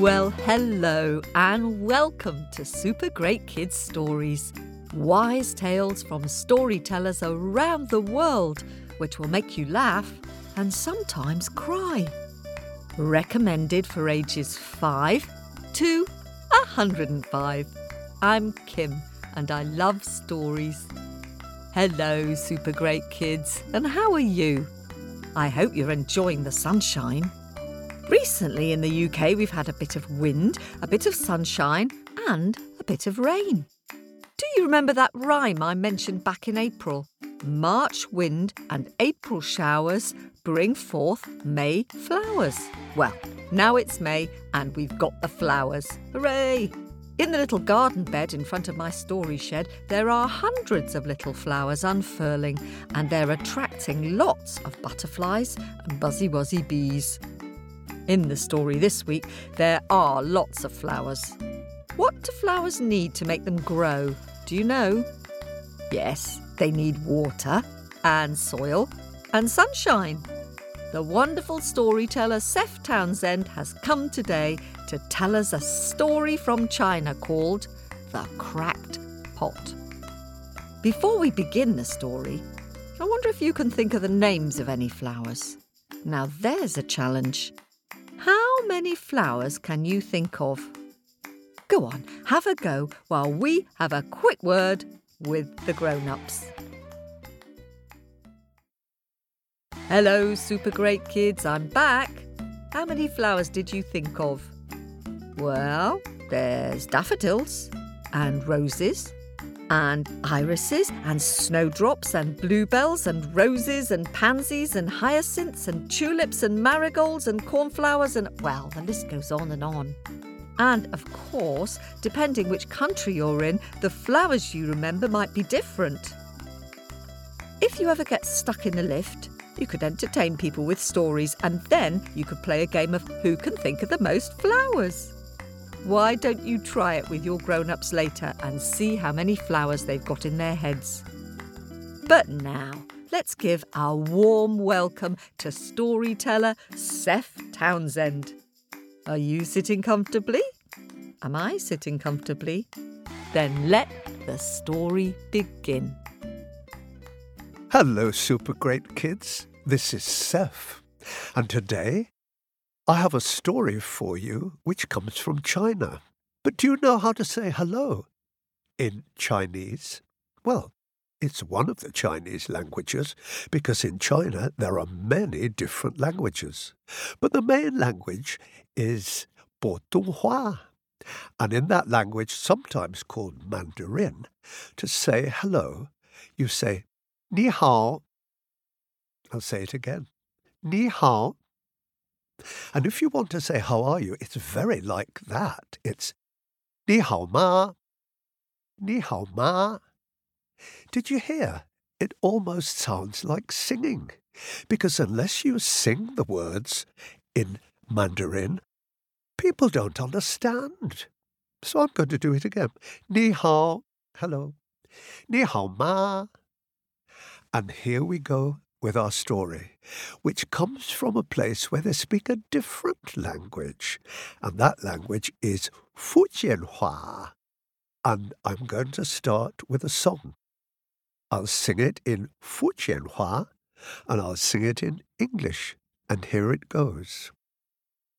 Well, hello and welcome to Super Great Kids Stories. Wise tales from storytellers around the world, which will make you laugh and sometimes cry. Recommended for ages 5 to 105. I'm Kim and I love stories. Hello, Super Great Kids, and how are you? I hope you're enjoying the sunshine. Recently in the UK, we've had a bit of wind, a bit of sunshine, and a bit of rain. Do you remember that rhyme I mentioned back in April? March wind and April showers bring forth May flowers. Well, now it's May and we've got the flowers. Hooray! In the little garden bed in front of my story shed, there are hundreds of little flowers unfurling, and they're attracting lots of butterflies and buzzy wuzzy bees. In the story this week, there are lots of flowers. What do flowers need to make them grow? Do you know? Yes, they need water and soil and sunshine. The wonderful storyteller Seth Townsend has come today to tell us a story from China called The Cracked Pot. Before we begin the story, I wonder if you can think of the names of any flowers. Now there's a challenge. How many flowers can you think of? Go on, have a go while we have a quick word with the grown ups. Hello, super great kids, I'm back. How many flowers did you think of? Well, there's daffodils and roses and irises and snowdrops and bluebells and roses and pansies and hyacinths and tulips and marigolds and cornflowers and well, the list goes on and on. And of course, depending which country you're in, the flowers you remember might be different. If you ever get stuck in a lift, you could entertain people with stories and then you could play a game of who can think of the most flowers. Why don't you try it with your grown ups later and see how many flowers they've got in their heads? But now, let's give our warm welcome to storyteller Seth Townsend. Are you sitting comfortably? Am I sitting comfortably? Then let the story begin. Hello, super great kids. This is Seth, and today I have a story for you which comes from China. But do you know how to say hello in Chinese? Well, it's one of the Chinese languages because in China there are many different languages. But the main language is Putonghua. And in that language, sometimes called Mandarin, to say hello, you say Ni hao I'll say it again. Ni hao. And if you want to say how are you, it's very like that. It's ni hao ma. Ni hao ma. Did you hear? It almost sounds like singing. Because unless you sing the words in Mandarin, people don't understand. So I'm going to do it again. Ni hao. Hello. Ni hao ma. And here we go with our story, which comes from a place where they speak a different language, and that language is Fujianhua. And I'm going to start with a song. I'll sing it in Fujianhua, and I'll sing it in English, and here it goes.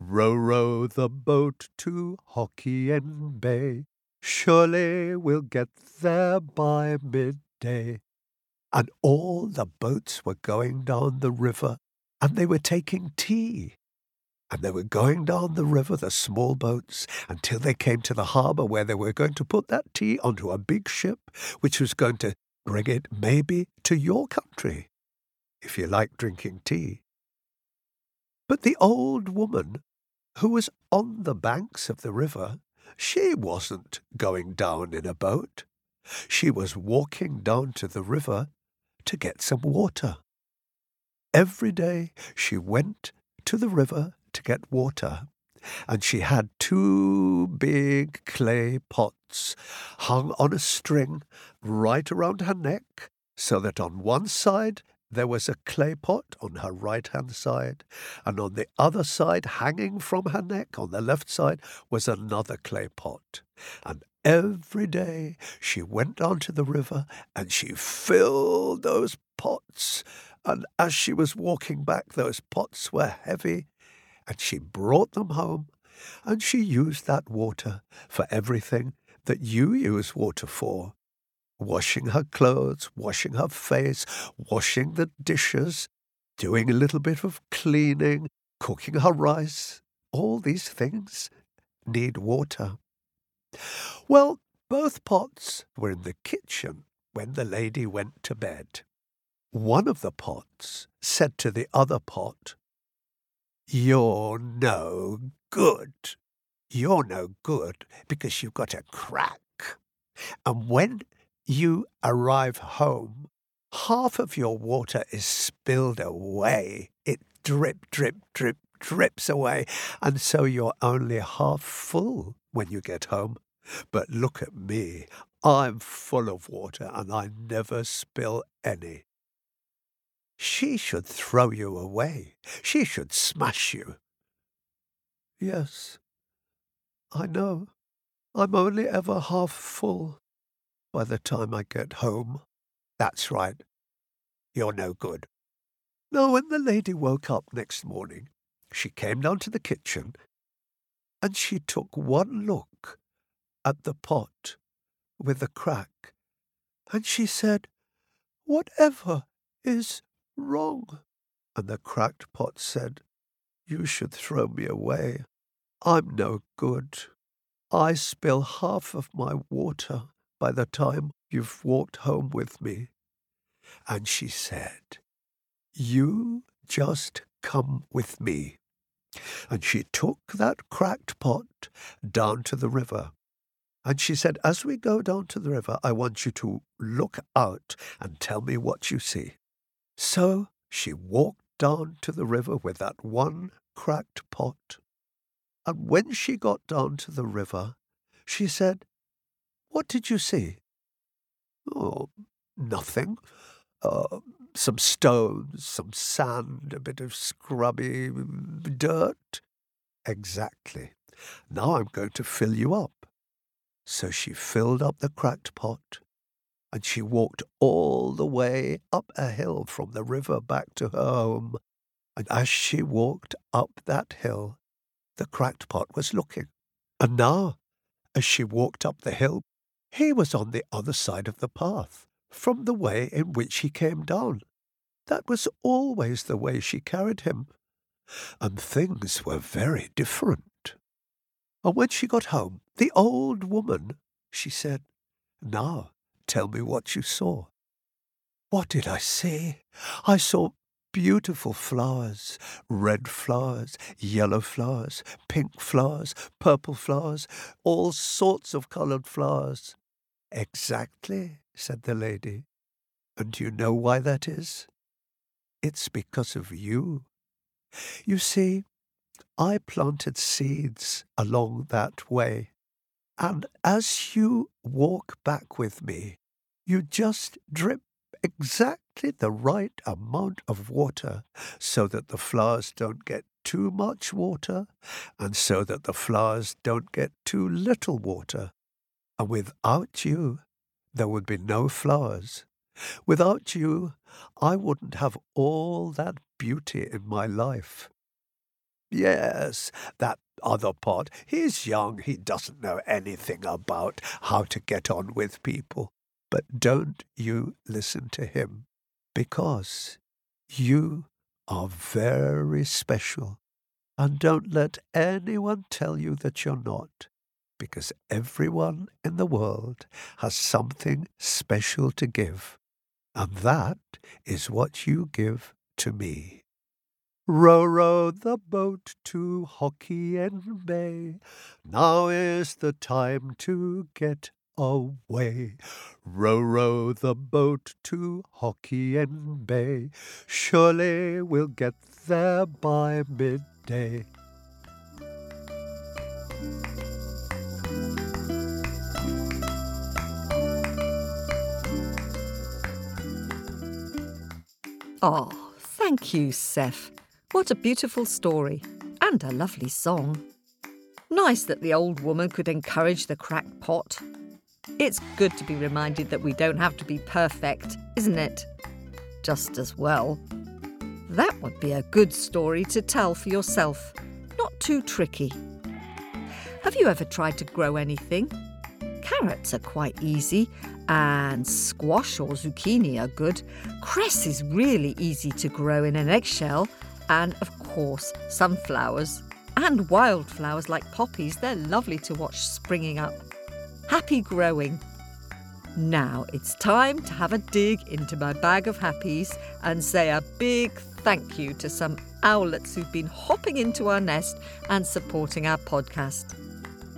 Row, row the boat to Hokkien Bay. Surely we'll get there by midday. And all the boats were going down the river, and they were taking tea. And they were going down the river, the small boats, until they came to the harbour where they were going to put that tea onto a big ship, which was going to bring it maybe to your country, if you like drinking tea. But the old woman who was on the banks of the river, she wasn't going down in a boat. She was walking down to the river to get some water. Every day she went to the river to get water, and she had two big clay pots hung on a string right around her neck, so that on one side there was a clay pot on her right hand side, and on the other side, hanging from her neck on the left side, was another clay pot. And every day she went down to the river and she filled those pots. And as she was walking back, those pots were heavy, and she brought them home, and she used that water for everything that you use water for washing her clothes, washing her face, washing the dishes, doing a little bit of cleaning, cooking her rice. All these things need water. Well, both pots were in the kitchen when the lady went to bed. One of the pots said to the other pot, You're no good. You're no good because you've got a crack. And when you arrive home, half of your water is spilled away. It drip, drip, drip, drips away, and so you're only half full when you get home. But look at me. I'm full of water and I never spill any. She should throw you away. She should smash you. Yes, I know. I'm only ever half full by the time I get home. That's right. You're no good. Now, when the lady woke up next morning, she came down to the kitchen and she took one look at the pot with the crack, and she said, Whatever is wrong? And the cracked pot said, You should throw me away. I'm no good. I spill half of my water by the time you've walked home with me. And she said, You just come with me. And she took that cracked pot down to the river. And she said, As we go down to the river, I want you to look out and tell me what you see. So she walked down to the river with that one cracked pot. And when she got down to the river, she said, what did you see? Oh, nothing. Uh, some stones, some sand, a bit of scrubby dirt. Exactly. Now I'm going to fill you up. So she filled up the cracked pot, and she walked all the way up a hill from the river back to her home. And as she walked up that hill, the cracked pot was looking. And now, as she walked up the hill, he was on the other side of the path, from the way in which he came down. That was always the way she carried him. And things were very different. And when she got home, the old woman, she said, Now tell me what you saw. What did I see? I saw beautiful flowers, red flowers, yellow flowers, pink flowers, purple flowers, all sorts of coloured flowers. Exactly, said the lady. And do you know why that is? It's because of you. You see, I planted seeds along that way, and as you walk back with me, you just drip exactly the right amount of water so that the flowers don't get too much water and so that the flowers don't get too little water. And without you, there would be no flowers. Without you, I wouldn't have all that beauty in my life. Yes, that other pot, he's young, he doesn't know anything about how to get on with people. But don't you listen to him, because you are very special, and don't let anyone tell you that you're not because everyone in the world has something special to give. And that is what you give to me. Row, row the boat to Hokkien Bay. Now is the time to get away. Row, row the boat to Hokkien Bay. Surely we'll get there by midday. Oh, thank you, Seth. What a beautiful story and a lovely song. Nice that the old woman could encourage the cracked pot. It's good to be reminded that we don't have to be perfect, isn't it? Just as well. That would be a good story to tell for yourself. Not too tricky. Have you ever tried to grow anything? Carrots are quite easy, and squash or zucchini are good. Cress is really easy to grow in an eggshell, and of course, sunflowers. And wildflowers like poppies, they're lovely to watch springing up. Happy growing. Now it's time to have a dig into my bag of happies and say a big thank you to some owlets who've been hopping into our nest and supporting our podcast.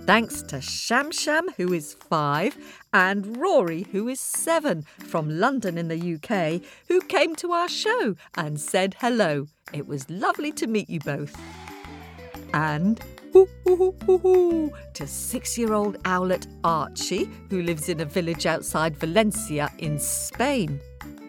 Thanks to Sham Sham, who is five, and Rory, who is seven, from London in the UK, who came to our show and said hello. It was lovely to meet you both. And to six year old owlet Archie, who lives in a village outside Valencia in Spain.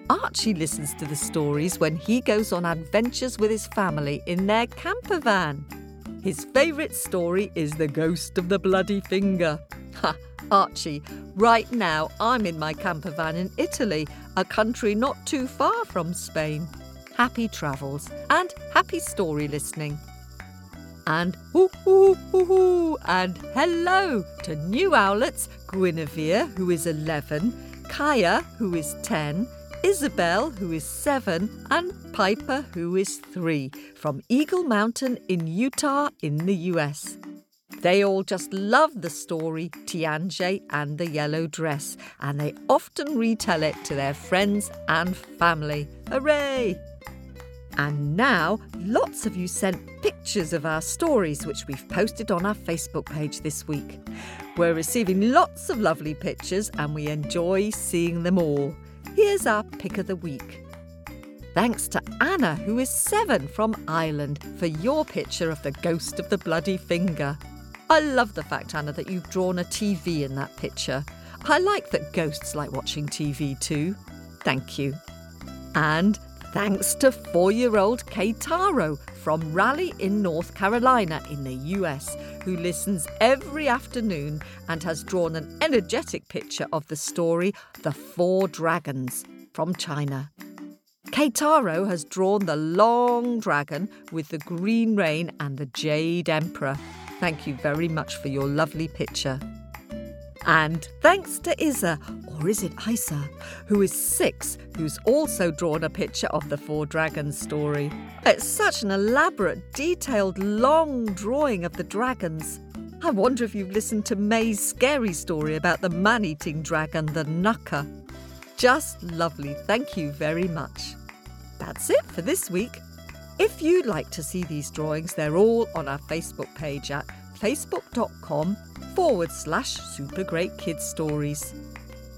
Archie listens to the stories when he goes on adventures with his family in their camper van. His favourite story is The Ghost of the Bloody Finger. Ha! Archie, right now I'm in my camper van in Italy, a country not too far from Spain. Happy travels and happy story listening. And hoo hoo hoo hoo and hello to new owlets Guinevere, who is 11, Kaya, who is 10, Isabel, who is seven, and Piper, who is three, from Eagle Mountain in Utah in the US. They all just love the story Tianjie and the Yellow Dress, and they often retell it to their friends and family. Hooray! And now, lots of you sent pictures of our stories, which we've posted on our Facebook page this week. We're receiving lots of lovely pictures, and we enjoy seeing them all. Here's our pick of the week. Thanks to Anna, who is seven from Ireland, for your picture of the ghost of the bloody finger. I love the fact, Anna, that you've drawn a TV in that picture. I like that ghosts like watching TV too. Thank you. And thanks to four year old Keitaro from Raleigh in North Carolina in the US, who listens every afternoon and has drawn an energetic picture of the story The Four Dragons from China. Keitaro has drawn the long dragon with the green rain and the jade emperor. Thank you very much for your lovely picture. And thanks to Isa, or is it Isa, who is six, who's also drawn a picture of the Four Dragons story. It's such an elaborate, detailed, long drawing of the dragons. I wonder if you've listened to May's scary story about the man eating dragon, the Knucker. Just lovely. Thank you very much. That's it for this week. If you'd like to see these drawings, they're all on our Facebook page at facebook.com forward slash super great kids stories.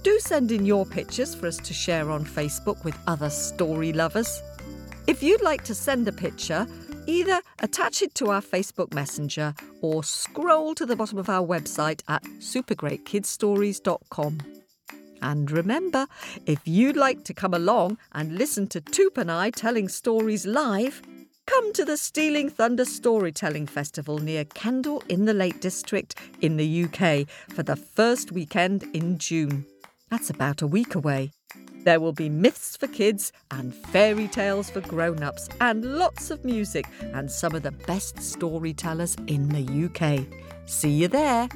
Do send in your pictures for us to share on Facebook with other story lovers. If you'd like to send a picture, either attach it to our Facebook Messenger or scroll to the bottom of our website at supergreatkidsstories.com. And remember, if you'd like to come along and listen to Toop and I telling stories live, come to the Stealing Thunder Storytelling Festival near Kendal in the Lake District in the UK for the first weekend in June. That's about a week away. There will be myths for kids and fairy tales for grown ups, and lots of music and some of the best storytellers in the UK. See you there.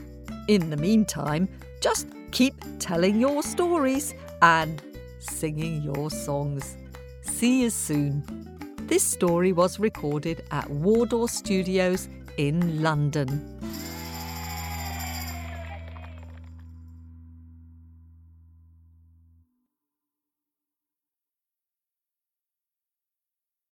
In the meantime, just keep telling your stories and singing your songs. See you soon. This story was recorded at Wardour Studios in London.